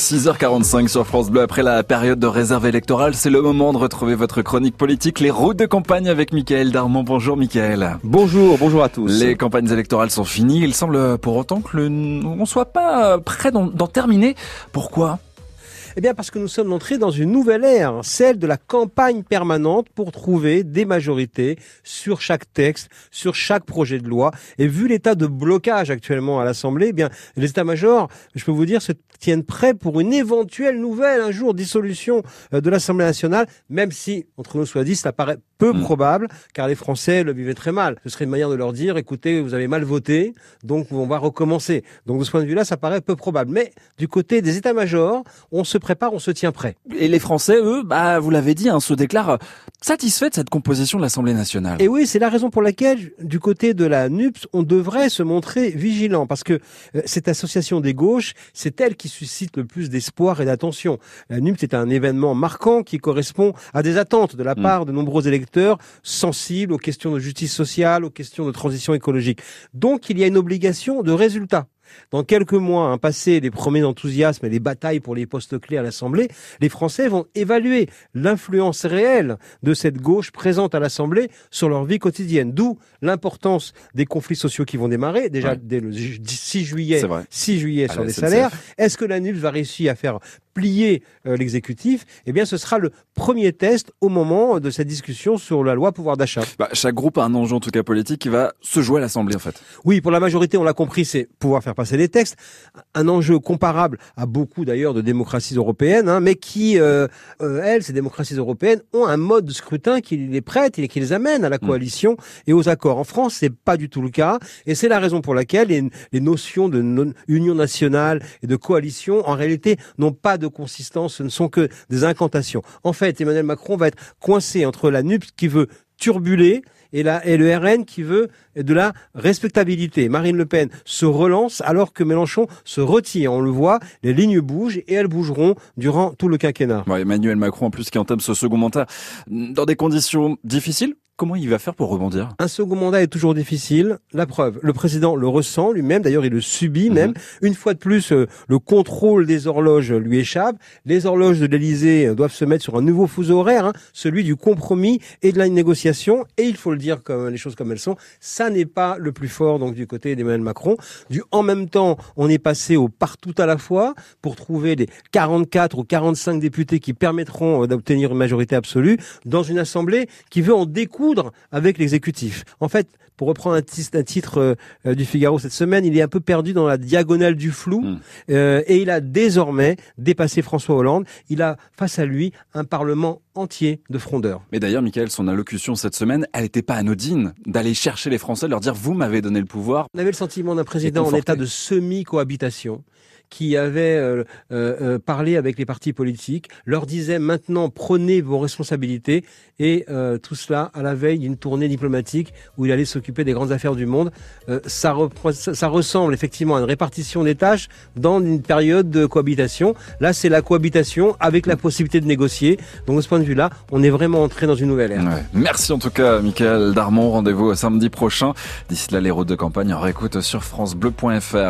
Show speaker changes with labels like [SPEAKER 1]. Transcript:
[SPEAKER 1] 6h45 sur France Bleu. Après la période de réserve électorale, c'est le moment de retrouver votre chronique politique, les routes de campagne avec Michael Darmon. Bonjour Michael.
[SPEAKER 2] Bonjour, bonjour à tous.
[SPEAKER 1] Les campagnes électorales sont finies. Il semble pour autant que ne soit pas prêt d'en terminer. Pourquoi?
[SPEAKER 2] Eh bien parce que nous sommes entrés dans une nouvelle ère, celle de la campagne permanente pour trouver des majorités sur chaque texte, sur chaque projet de loi. Et vu l'état de blocage actuellement à l'Assemblée, eh bien les états-majors, je peux vous dire, se tiennent prêts pour une éventuelle nouvelle un jour dissolution euh, de l'Assemblée nationale, même si, entre nous soit dit, ça paraît peu hmm. probable, car les Français le vivaient très mal. Ce serait une manière de leur dire, écoutez, vous avez mal voté, donc on va recommencer. Donc de ce point de vue-là, ça paraît peu probable. Mais du côté des états-majors, on se prépare, on se tient prêt.
[SPEAKER 1] Et les Français, eux, bah, vous l'avez dit, hein, se déclarent satisfaits de cette composition de l'Assemblée nationale.
[SPEAKER 2] Et oui, c'est la raison pour laquelle, du côté de la NUPS, on devrait se montrer vigilant, parce que euh, cette association des gauches, c'est elle qui suscite le plus d'espoir et d'attention. La NUPS est un événement marquant qui correspond à des attentes de la hmm. part de nombreux électeurs sensibles aux questions de justice sociale, aux questions de transition écologique. Donc il y a une obligation de résultat. Dans quelques mois, un passé les premiers enthousiasmes et les batailles pour les postes clés à l'Assemblée, les Français vont évaluer l'influence réelle de cette gauche présente à l'Assemblée sur leur vie quotidienne. D'où l'importance des conflits sociaux qui vont démarrer, déjà dès le 6 juillet, 6 juillet sur les salaires. Est-ce que la NUPS va réussir à faire plier euh, l'exécutif? Eh bien, ce sera le premier test au moment de cette discussion sur la loi pouvoir d'achat.
[SPEAKER 1] Bah, chaque groupe a un enjeu, en tout cas politique, qui va se jouer à l'Assemblée, en fait.
[SPEAKER 2] Oui, pour la majorité, on l'a compris, c'est pouvoir faire passer les textes. Un enjeu comparable à beaucoup d'ailleurs de démocraties européennes, hein, mais qui, euh, euh, elles, ces démocraties européennes, ont un mode de scrutin qui les prête et qui les amène à la mm. coalition et aux accords. En France, c'est pas du tout le cas, et c'est la raison pour laquelle les, notions de union nationale et de coalition, en réalité, n'ont pas de consistance, ce ne sont que des incantations. En fait, Emmanuel Macron va être coincé entre la NUPS qui veut la, et le RN qui veut de la respectabilité. Marine Le Pen se relance alors que Mélenchon se retire. On le voit, les lignes bougent et elles bougeront durant tout le quinquennat.
[SPEAKER 1] Emmanuel Macron en plus qui entame ce second mandat dans des conditions difficiles Comment il va faire pour rebondir?
[SPEAKER 2] Un second mandat est toujours difficile. La preuve, le président le ressent lui-même. D'ailleurs, il le subit mhm. même. Une fois de plus, euh, le contrôle des horloges lui échappe. Les horloges de l'Elysée euh, doivent se mettre sur un nouveau fuseau horaire, hein, celui du compromis et de la négociation. Et il faut le dire comme les choses comme elles sont, ça n'est pas le plus fort donc du côté d'Emmanuel Macron. Du en même temps, on est passé au partout à la fois pour trouver les 44 ou 45 députés qui permettront euh, d'obtenir une majorité absolue dans une assemblée qui veut en découdre avec l'exécutif. En fait, pour reprendre un, titre euh, du Figaro cette semaine, il est un peu perdu dans la diagonale du flou hmm. euh, et il a désormais dépassé François Hollande. Il a face à lui un Parlement entier de frondeurs.
[SPEAKER 1] Mais d'ailleurs, Michael, son allocution cette semaine, elle n'était pas anodine d'aller chercher les Français, leur dire vous m'avez donné le pouvoir.
[SPEAKER 2] On avait le sentiment d'un président en état de semi-cohabitation qui avait euh, euh, euh, parlé avec les partis politiques, leur disait maintenant prenez vos responsabilités et tout cela à la veille d'une tournée diplomatique où il allait s'occuper des grandes affaires du monde. Ça, ça, ressemble effectivement à une répartition des tâches dans une période de cohabitation. Là, c'est la cohabitation avec la possibilité de négocier. Donc de ce point de vue-là, on est vraiment entré dans une nouvelle ère.
[SPEAKER 1] Merci en tout cas, Michael Darmon. Rendez-vous samedi prochain. D'ici là, les routes de campagne en réécoute sur francebleu.fr.